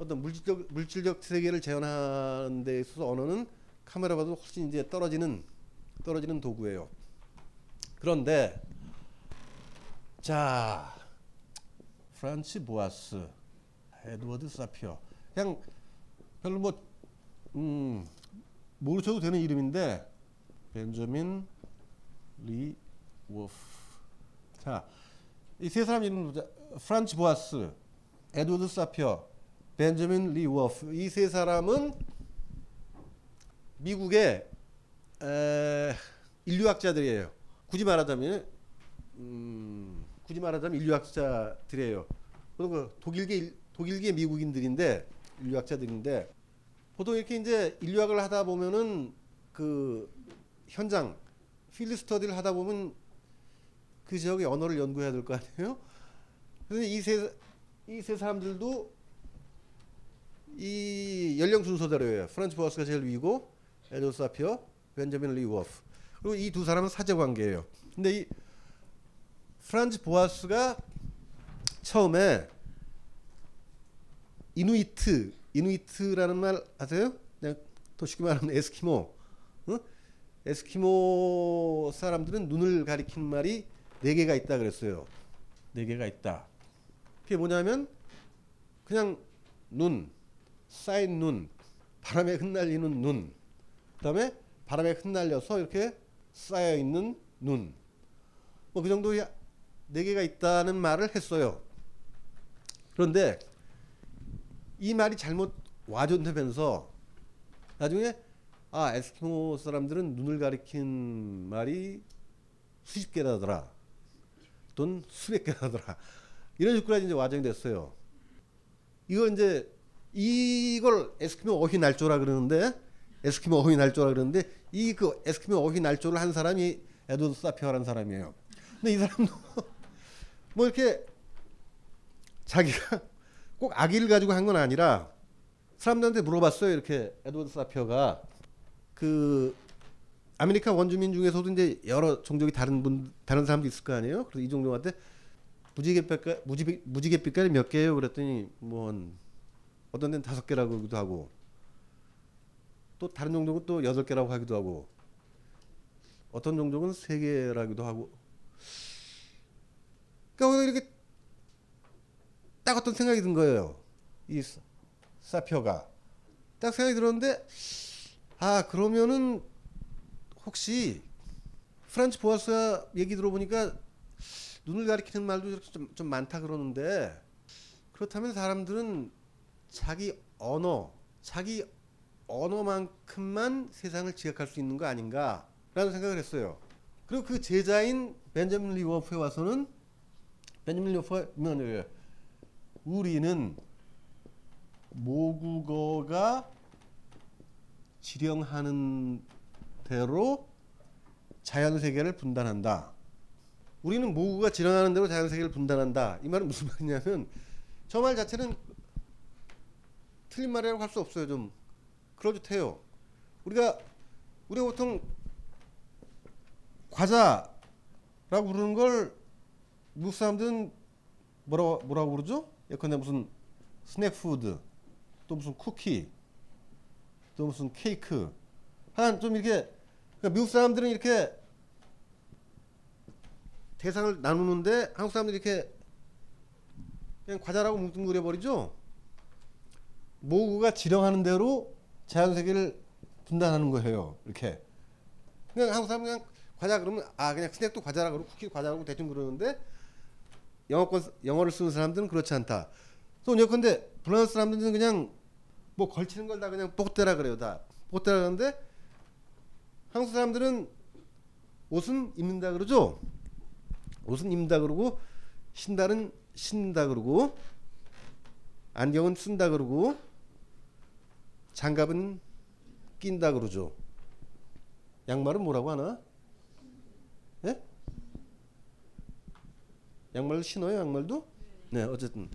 어떤 물질적 물질적 세계를 재현하는 데 있어서 언어는 카메라보다 훨씬 이제 떨어지는 떨어지는 도구예요. 그런데 자 프란치 보아스, 에드워드 사피어 그냥 별로 뭐 음, 모르셔도 되는 이름인데 벤저민 리 워프. 자, 이 세 사람 이름 프란치 보아스, 에드워드 사피어, 벤저민 리 워프. 이 세 사람은 미국의 에, 인류학자들이에요. 굳이 말하자면 음, 굳이 말하자면 인류학자들이에요. 그 독일계 독일계 미국인들인데 인류학자들인데 보통 이렇게 이제 인류학을 하다 보면은 그 현장 field study를 하다 보면 그 지역의 언어를 연구해야 될 거 아니에요? 그래서 이세 이 세 사람들도 이 연령 순서대로예요. 프란츠 보아스가 제일 위고 에드 사피어, 벤자민 리 워프. 그리고 이 두 사람은 사제 관계예요. 근데 이 프란츠 보아스가 처음에 이누이트, 이누이트라는 말 아세요? 그냥 더 쉽게 말하면 에스키모. 어? 에스키모 사람들은 눈을 가리킨 말이 네 개가 있다 그랬어요. 네 개가 있다. 그게 뭐냐면 그냥 눈, 쌓인 눈, 바람에 흩날리는 눈, 그다음에 바람에 흩날려서 이렇게 쌓여 있는 눈. 뭐 그 정도의 네 개가 있다는 말을 했어요. 그런데 이 말이 잘못 와전되면서 나중에 아 에스키모 사람들은 눈을 가리킨 말이 수십 개라더라 또는 수백 개라더라 이런 식으로 이제 와전이 됐어요. 이거 이제 이걸 에스키모 어휘 날조라 그러는데 에스키모 어휘 날조라 그러는데 이 그 에스키모 어휘 날조를 한 사람이 에드워드 사피어라는 사람이에요. 근데 이 사람도 뭐 이렇게 자기가 꼭 악의를 가지고 한 건 아니라 사람들한테 물어봤어요. 이렇게 에드워드 사피어가 그 아메리카 원주민 중에서도 이제 여러 종족이 다른 분 다른 사람도 있을 거 아니에요. 그래서 이 종족한테 무지갯빛깔 무지 무지갯빛깔이 몇 개예요? 그랬더니 뭐 어떤 데는 다섯 개라고 하기도 하고 또 다른 종족은 또 여덟 개라고 하기도 하고 어떤 종족은 세 개라기도 하고 그러니까 이렇게 딱 어떤 생각이 든 거예요. 이 사표가 딱 생각이 들었는데 아 그러면은 혹시 프란츠 보아스 얘기 들어보니까 눈을 가리키는 말도 좀, 좀 많다 그러는데 그렇다면 사람들은 자기 언어, 자기 언어만큼만 세상을 지각할 수 있는 거 아닌가라는 생각을 했어요. 그리고 그 제자인 벤자민 리워프에 와서는 벤자민 리워프가 우리는 모국어가 지령하는 대로 자연 세계를 분단한다. 우리는 모국어가 지령하는 대로 자연 세계를 분단한다. 이 말은 무슨 말이냐면 저 말 자체는 틀린 말이라고 할 수 없어요. 좀 그럴듯해요. 우리가 우리가 보통 과자라고 부르는 걸 미국 사람들은 뭐라고 뭐라고 부르죠? 예컨대 무슨 snack food 또 무슨 쿠키 또 무슨 케이크 한좀 이렇게 그러니까 미국 사람들은 이렇게 대상을 나누는데 한국 사람들이 이렇게 그냥 과자라고 뭉뚱그려 버리죠. 모구가 지령하는 대로 자연 세계를 분단하는 거예요. 이렇게 그냥 한국 사람 그냥 과자 그러면 아 그냥 스낵도 과자라 그러고 쿠키 과자라고 대충 그러는데 영어권 영어를 쓰는 사람들은 그렇지 않다. 또 예컨대 프랑스 사람들은 그냥 뭐 걸치는 걸 다 그냥 뽀떼라 그래요. 다 뽀떼라 그러는데 한국 사람들은 옷은 입는다 그러죠. 옷은 입는다 그러고 신발은 신는다 그러고 안경은 쓴다 그러고 장갑은 낀다 그러죠. 양말은 뭐라고 하나? 예? 양말도 신어요, 양말도? 네, 어쨌든.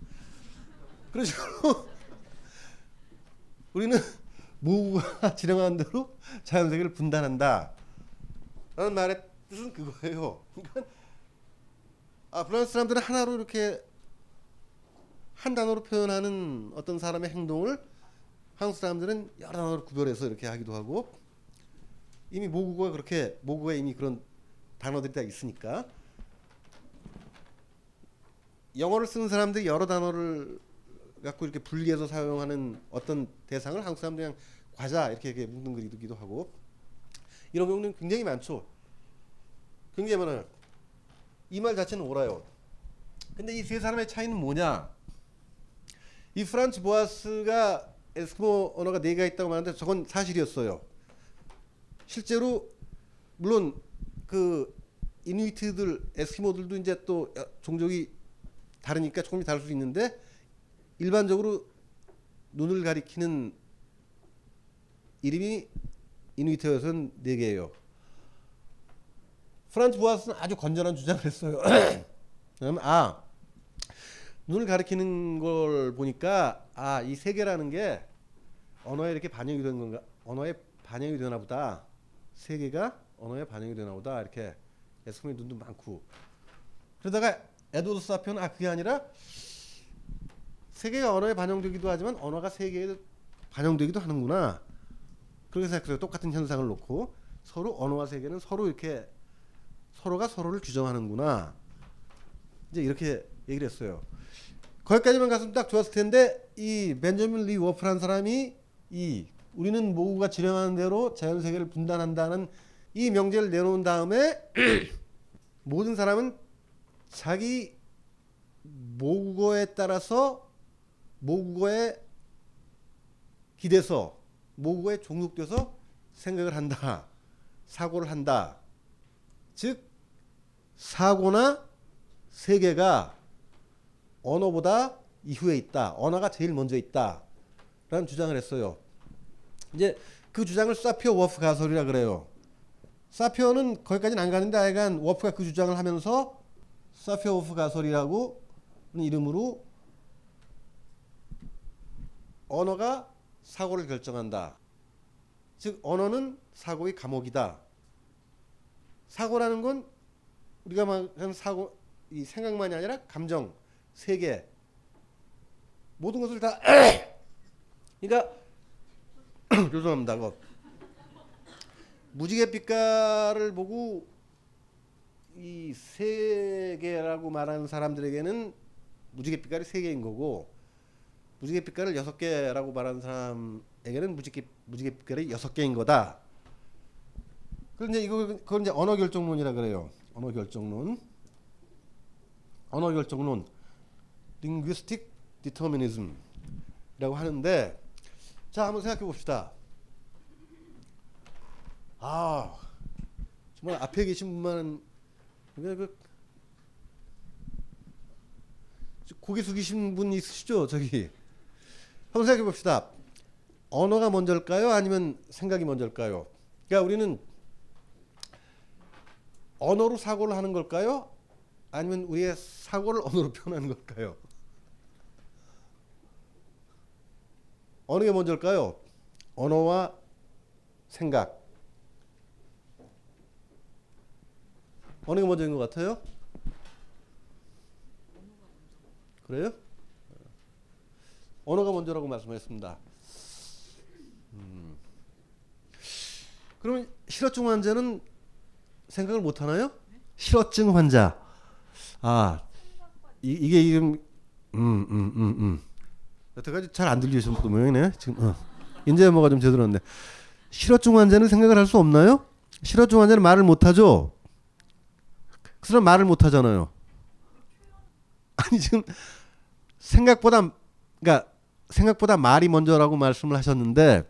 그래서 우리는 모구가 지령하는 대로 자연 세계를 분단한다. 라는 말의 뜻은 그거예요. 그러니까 아, 프랑스 사람들은 하나로 이렇게 한 단어로 표현하는 어떤 사람의 행동을 한국 사람들은 여러 단어로 구별해서 이렇게 하기도 하고 이미 모국어가 그렇게 모국어에 이미 그런 단어들이 다 있으니까 영어를 쓰는 사람들이 여러 단어를 갖고 이렇게 분리해서 사용하는 어떤 대상을 한국 사람들이 그냥 과자 이렇게, 이렇게 뭉뚱그리기도 하고 이런 경우는 굉장히 많죠. 굉장히 많아요. 이 말 자체는 옳아요. 근데 이 세 사람의 차이는 뭐냐? 이 프란츠 보아스가 에스키모 언어가 네 개가 있다고 말하는데 저건 사실이었어요. 실제로 물론 그 이누이트들 에스키모들도 이제 또 종족이 다르니까 조금 다를 수 있는데 일반적으로 눈을 가리키는 이름이 이누이트에서는 네 개예요. 프란츠 보아스는 아주 건전한 주장을 했어요. 아 눈을 가리키는 걸 보니까 아 이세 개라는 게 언어에 이렇게 반영이 된 건가? 언어에 반영이 되나 보다. 세계가 언어에 반영이 되나 보다. 이렇게 에스키모 눈도 많고. 그러다가 에드워드 사피어는 아 그게 아니라 세계가 언어에 반영되기도 하지만 언어가 세계에 반영되기도 하는구나. 그렇게 생각해요. 똑같은 현상을 놓고 서로 언어와 세계는 서로 이렇게 서로가 서로를 규정하는구나. 이제 이렇게 얘기를 했어요. 거기까지만 갔으면 딱 좋았을 텐데 이 벤저민 리 워프라는 사람이 이 우리는 모구가 지령하는 대로 자연 세계를 분단한다는 이 명제를 내놓은 다음에 모든 사람은 자기 모국어에 따라서 모국어에 기대서 모국어에 종속돼서 생각을 한다. 사고를 한다. 즉 사고나 세계가 언어보다 이후에 있다. 언어가 제일 먼저 있다. 라는 주장을 했어요. 이제 그 주장을 사피어 워프 가설이라 그래요. 사피어는 거기까지는 안 가는데 하여간 워프가 그 주장을 하면서 사피어 워프 가설이라고 이름으로 언어가 사고를 결정한다. 즉 언어는 사고의 감옥이다. 사고라는 건 우리가 말하는 사고 이 생각만이 아니라 감정, 세계 모든 것을 다 그러니까 죄송합니다. 그 무지개 빛깔을 보고 이 세계라고 말하는 사람들에게는 무지개 빛깔이 세 개인 거고 무지개 빛깔을 여섯 개라고 말하는 사람에게는 무지개 무지개 빛깔이 여섯 개인 거다. 그런데 이거 그건 이제 언어 결정론이라 그래요. 언어 결정론. 언어 결정론. Linguistic determinism이라고 하는데 자 한번 생각해 봅시다. 아 정말 앞에 계신 분만 그 고개 숙이신 분 있으시죠 저기 한번 생각해 봅시다. 언어가 먼저일까요? 아니면 생각이 먼저일까요? 그러니까 우리는 언어로 사고를 하는 걸까요? 아니면 우리의 사고를 언어로 표현하는 걸까요? 어느 게 먼저일까요? 언어와 생각. 어느 게 먼저인 것 같아요? 그래요? 언어가 먼저라고 말씀하셨습니다. 음. 그러면 실어증 환자는 생각을 못 하나요? 실어증 환자. 아, 이, 게 지금 음, 음, 음, 음. 여태까지 잘 안 들리시는 모양이네. 지금 어. 이제 뭐가 좀 제대로 왔네. 실어증 환자는 생각을 할 수 없나요? 실어증 환자는 말을 못 하죠. 그 사람 말을 못 하잖아요. 아니 지금 생각보다 그러니까 생각보다 말이 먼저라고 말씀을 하셨는데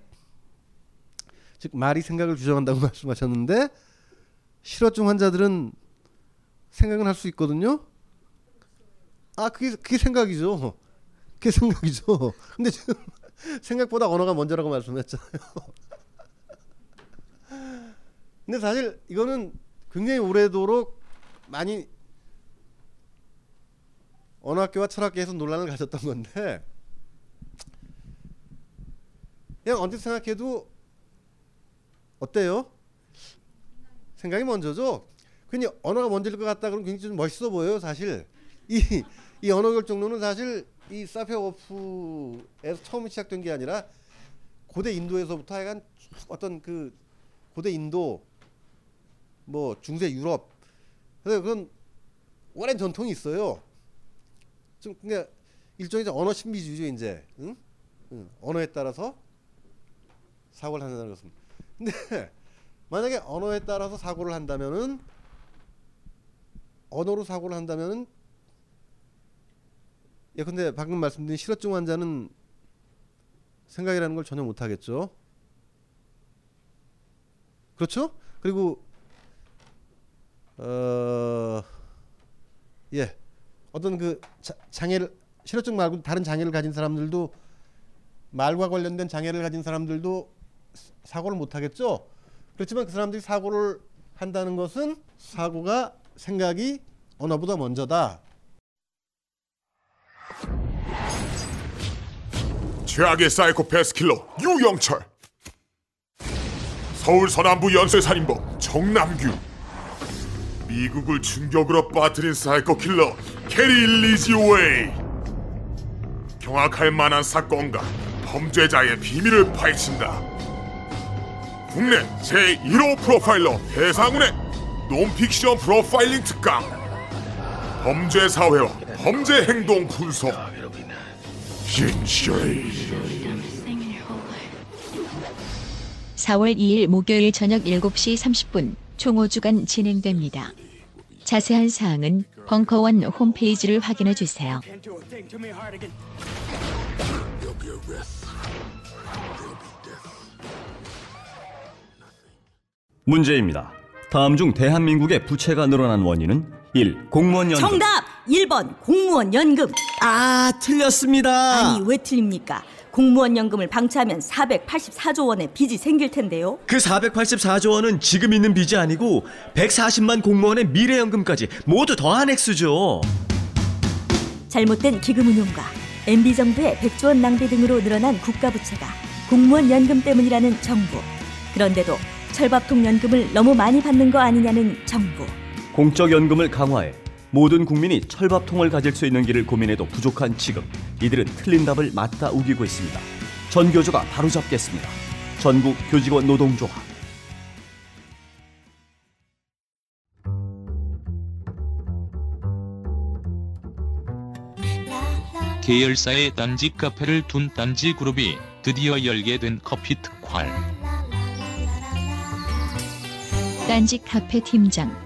즉 말이 생각을 규정한다고 말씀하셨는데 실어증 환자들은 생각은 할 수 있거든요. 아 그게 그게 생각이죠. 그게 생각이죠. 근데 지금 생각보다 언어가 먼저라고 말씀했잖아요. 근데 사실 이거는 굉장히 오래도록 많이 언어학교와 철학계에서 논란을 가졌던 건데 그냥 언뜻 생각해도 어때요? 생각이 먼저죠. 괜히 언어가 먼저일 것 같다 그러면 굉장히 좀 멋있어 보여요. 사실 이, 이 언어 결정론은 사실 이 사페오프에서 처음 시작된 게 아니라 고대 인도에서부터 하여간 어떤 그 고대 인도 뭐 중세 유럽 그래서 그런 오랜 전통이 있어요. 좀 그러니까 일종의 언어 신비주의죠 이제 응? 응. 언어에 따라서 사고를 한다는 것은 근데 만약에 언어에 따라서 사고를 한다면은 언어로 사고를 한다면은 예 근데 방금 말씀드린 실어증 환자는 생각이라는 걸 전혀 못 하겠죠. 그렇죠? 그리고 어, 예, 어떤 그 자, 장애를 실어증 말고 다른 장애를 가진 사람들도 말과 관련된 장애를 가진 사람들도 사고를 못 하겠죠. 그렇지만 그 사람들이 사고를 한다는 것은 사고가 생각이 언어보다 먼저다. 최악의 사이코패스 킬러 유영철. 서울 서남부 연쇄살인범 정남규. 미국을 충격으로 빠뜨린 사이코 킬러 게리 리지웨이. 경악할 만한 사건과 범죄자의 비밀을 파헤친다. 국내 제1호 프로파일러 배상훈의 논픽션 프로파일링 특강. 범죄 사회와 범죄 행동 분석 4월 2일 목요일 저녁 7시 30분 총 5주간 진행됩니다. 자세한 사항은 벙커원 홈페이지를 확인해 주세요. 문제입니다. 다음 중 대한민국의 부채가 늘어난 원인은 1. 공무원 연금 정답! 1번 공무원 연금. 아, 틀렸습니다. 아니, 왜 틀립니까? 공무원 연금을 방치하면 484조 원의 빚이 생길 텐데요. 그 484조 원은 지금 있는 빚이 아니고 140만 공무원의 미래 연금까지 모두 더한 액수죠. 잘못된 기금 운용과 MB 정부의 100조 원 낭비 등으로 늘어난 국가 부채가 공무원 연금 때문이라는 정부. 그런데도 철밥통 연금을 너무 많이 받는 거 아니냐는 정부. 공적 연금을 강화해 모든 국민이 철밥통을 가질 수 있는 길을 고민해도 부족한 지금 이들은 틀린 답을 맞다 우기고 있습니다. 전교조가 바로잡겠습니다. 전국 교직원 노동조합 계열사의 딴지 카페를 둔 딴지 그룹이 드디어 열게 된 커피 특활. 딴지 카페 팀장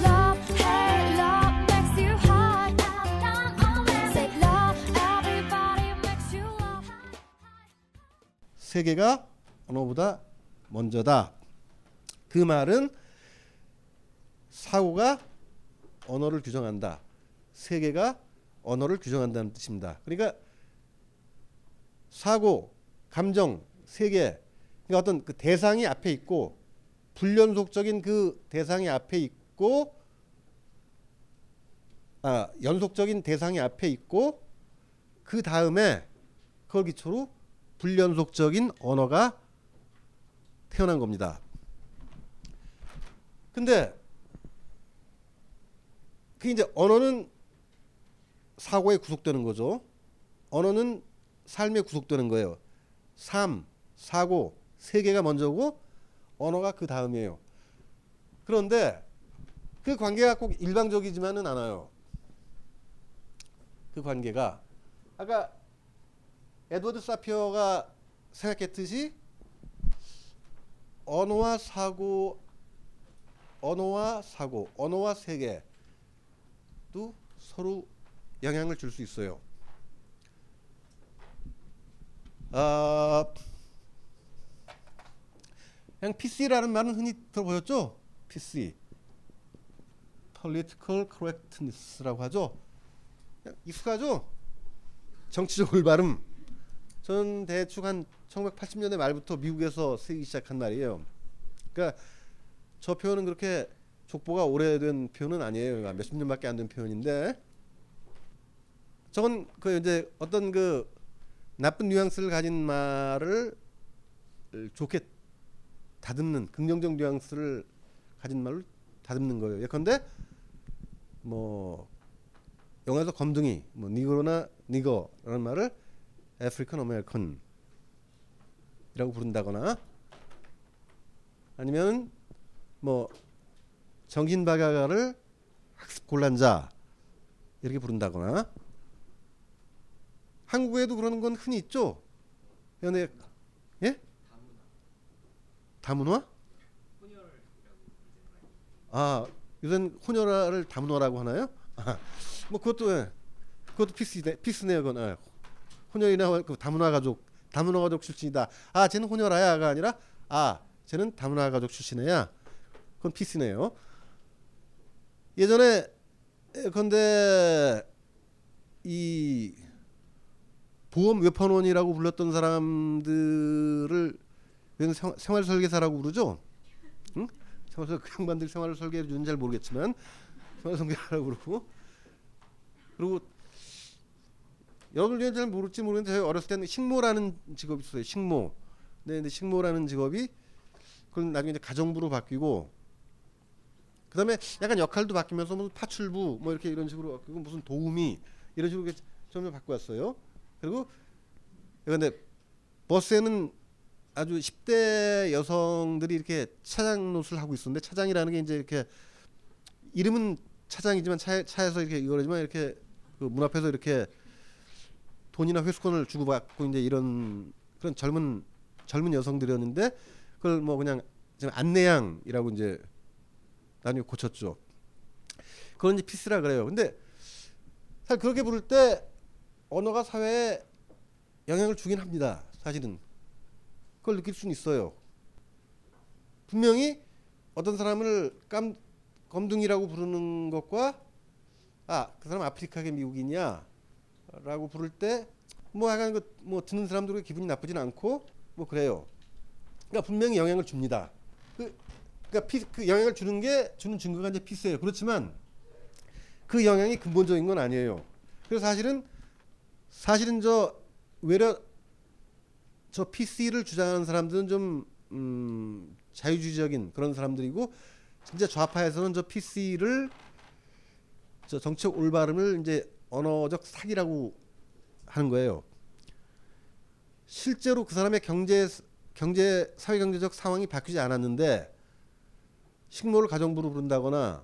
세계가 언어보다 먼저다. 그 말은 사고가 언어를 규정한다. 세계가 언어를 규정한다는 뜻입니다. 그러니까 사고, 감정, 세계, 그러니까 어떤 그 대상이 앞에 있고 불연속적인 그 대상이 앞에 있고 아, 연속적인 대상이 앞에 있고 그 다음에 그걸 기초로 불연속적인 언어가 태어난 겁니다. 근데 그 이제 언어는 사고에 구속되는 거죠. 언어는 삶에 구속되는 거예요. 삶, 사고, 세계가 먼저고 언어가 그 다음이에요. 그런데 그 관계가 꼭 일방적이지만은 않아요. 그 관계가 아까 에드워드 사피어가 생각했듯이 언어와 사고, 언어와 사고, 언어와 세계도 서로 영향을 줄 수 있어요. 아, 그냥 PC라는 말은 흔히 들어보셨죠? PC, Political Correctness라고 하죠. 익숙하죠? 정치적 올바름. 저는 대충 한 1980년대 말부터 미국에서 쓰기 시작한 말이에요. 그러니까 저 표현은 그렇게 족보가 오래된 표현은 아니에요. 그러니까 몇십 년밖에 안 된 표현인데 저건 그 이제 어떤 그 나쁜 뉘앙스를 가진 말을 좋게 다듬는 긍정적 뉘앙스를 가진 말을 다듬는 거예요. 예컨대 뭐 영어에서 검둥이, 뭐 니그로나 nigger라는 말을 African American이라고 부른다거나 아니면 뭐 정신박약아를 학습 곤란자 이렇게 부른다거나 한국에도 그런 건 흔히 있죠. 연애 예? 다문화? 아 요새는 혼혈아를 다문화라고 하나요? 아, 뭐 그것도 예. 그것도 피스네 피스네요 그건 예. 혼혈이나 그 다문화 가족 다문화 가족 출신이다. 아 쟤는 혼혈아야가 아니라 아 쟤는 다문화 가족 출신이야. 그건 피스네요. 예전에 근데 이 보험 외판원이라고 불렀던 사람들을 생활 설계사라고 부르죠. 응? 생활 설- 그 양반들 생활 설계를 주는 잘 모르겠지만 생활 설계사라고 그러고 그리고 여러분들 잘 모를지 모르는데 저희 어렸을 때는 식모라는 직업이 있어요. 식모. 네, 근데 식모라는 직업이 그건 나중에 이제 가정부로 바뀌고 그다음에 약간 역할도 바뀌면서 무슨 파출부 뭐 이렇게 이런 식으로 바뀌고 무슨 도우미 이런 식으로 점점 바꿔왔어요. 그리고 근데 버스에는 아주 10대 여성들이 이렇게 차장 노릇을 하고 있었는데 차장이라는 게 이제 이렇게 이름은 차장이지만 차, 차에서 이렇게 이거지만 이렇게 그 문 앞에서 이렇게 돈이나 회수권을 주고받고 이제 이런 그런 젊은 젊은 여성들이었는데 그걸 뭐 그냥 지금 안내양이라고 이제 나중에 고쳤죠. 그건 이제 피스라 그래요. 근데 사실 그렇게 부를 때 언어가 사회에 영향을 주긴 합니다. 사실은 그걸 느낄 수는 있어요. 분명히 어떤 사람을 깜 검둥이라고 부르는 것과 아 그 사람 아프리카계 미국인이야 라고 부를 때 뭐 약간 그 뭐 듣는 사람들의 기분이 나쁘진 않고 뭐 그래요. 그러니까 분명히 영향을 줍니다. 그 그러니까 피, 그 영향을 주는 게 주는 증거가 이제 피스예요. 그렇지만 그 영향이 근본적인 건 아니에요. 그래서 사실은 사실은 저 외려 저 PC를 주장하는 사람들은 좀 음, 자유주의적인 그런 사람들이고 진짜 좌파에서는 저 PC를 저 정책 올바름을 이제 언어적 사기라고 하는 거예요. 실제로 그 사람의 경제 경제 사회 경제적 상황이 바뀌지 않았는데 식모를 가정부로 부른다거나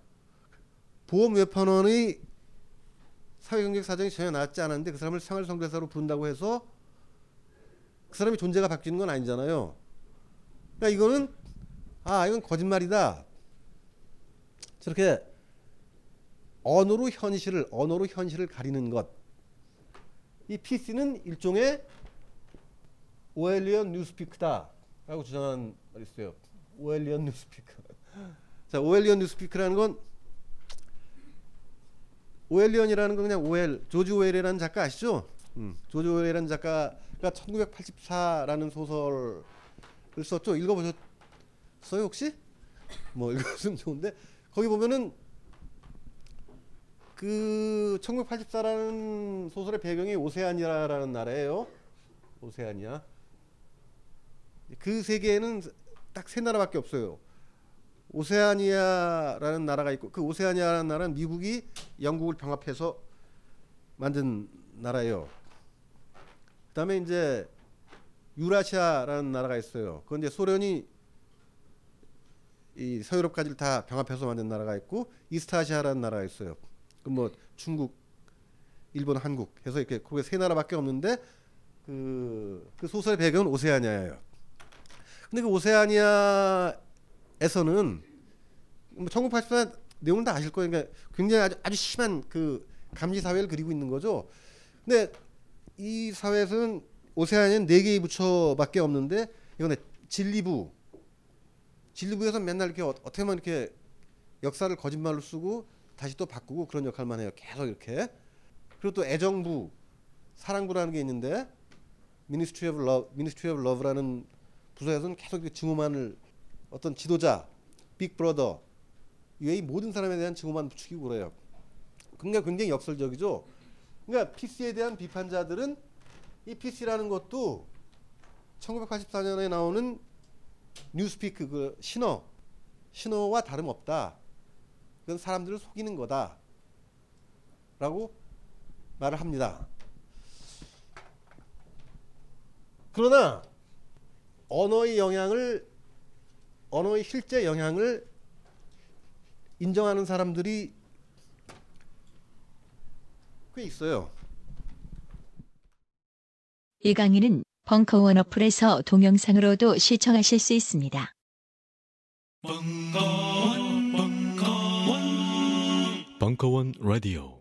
보험 외판원의 사회 경제적 사정이 전혀 낫지 않았는데 그 사람을 생활 성대사로 부른다고 해서 그 사람의 존재가 바뀌는 건 아니잖아요. 그러니까 이거는 아 이건 거짓말이다. 저렇게 언어로 현실을 언어로 현실을 가리는 것. 이 PC는 일종의 Orwellian Newspeak다라고 주장하는 말이 있어요. Orwellian Newspeak. 자, Orwellian Newspeak라는 건 Orwellian이라는 건 그냥 오웰 조지 오웰이라는 작가 아시죠? 음, 조지 오웰이라는 작가가 1984라는 소설을 썼죠. 읽어보셨어요 혹시? 뭐 읽었으면 좋은데 거기 보면은 그 1984라는 소설의 배경이 오세아니아라는 나라예요. 오세아니아. 그 세계에는 딱 세 나라밖에 없어요. 오세아니아라는 나라가 있고 그 오세아니아라는 나라는 미국이 영국을 병합해서 만든 나라예요. 그다음에 이제 유라시아라는 나라가 있어요. 이제 소련이 이 서유럽까지를 다 병합해서 만든 나라가 있고 이스타시아라는 나라가 있어요. 그뭐 중국, 일본, 한국 해서 이렇게 그게 세 나라밖에 없는데 그, 그 소설의 배경은 오세아니아예요. 근데 그 오세아니아에서는 뭐 1984 내용은 다 아실 거예요. 그러니까 굉장히 아주, 아주 심한 그 감시 사회를 그리고 있는 거죠. 근데 이 사회에서는 오세아니아는 네 개의 부처밖에 없는데 이건 진리부 진리부에서 맨날 이렇게 어- 어떻게 하면 이렇게 역사를 거짓말로 쓰고 다시 또 바꾸고 그런 역할만 해요. 계속 이렇게. 그리고 또 애정부, 사랑부라는 게 있는데 Ministry of Love, Ministry of Love라는 부서에서는 계속 증오만을 어떤 지도자, 빅브러더 이외의 모든 사람에 대한 증오만 붙이고 그래요. 그러니까 굉장히 역설적이죠. 그러니까 PC에 대한 비판자들은 이 PC라는 것도 1984년에 나오는 뉴스피크 그 신어 신어와 다름없다. 그건 사람들을 속이는 거다. 라고 말을 합니다. 그러나 언어의 영향을 언어의 실제 영향을 인정하는 사람들이 꽤 있어요. 이 강의는 벙커원 어플에서 동영상으로도 시청하실 수 있습니다. 벙커 원 라디오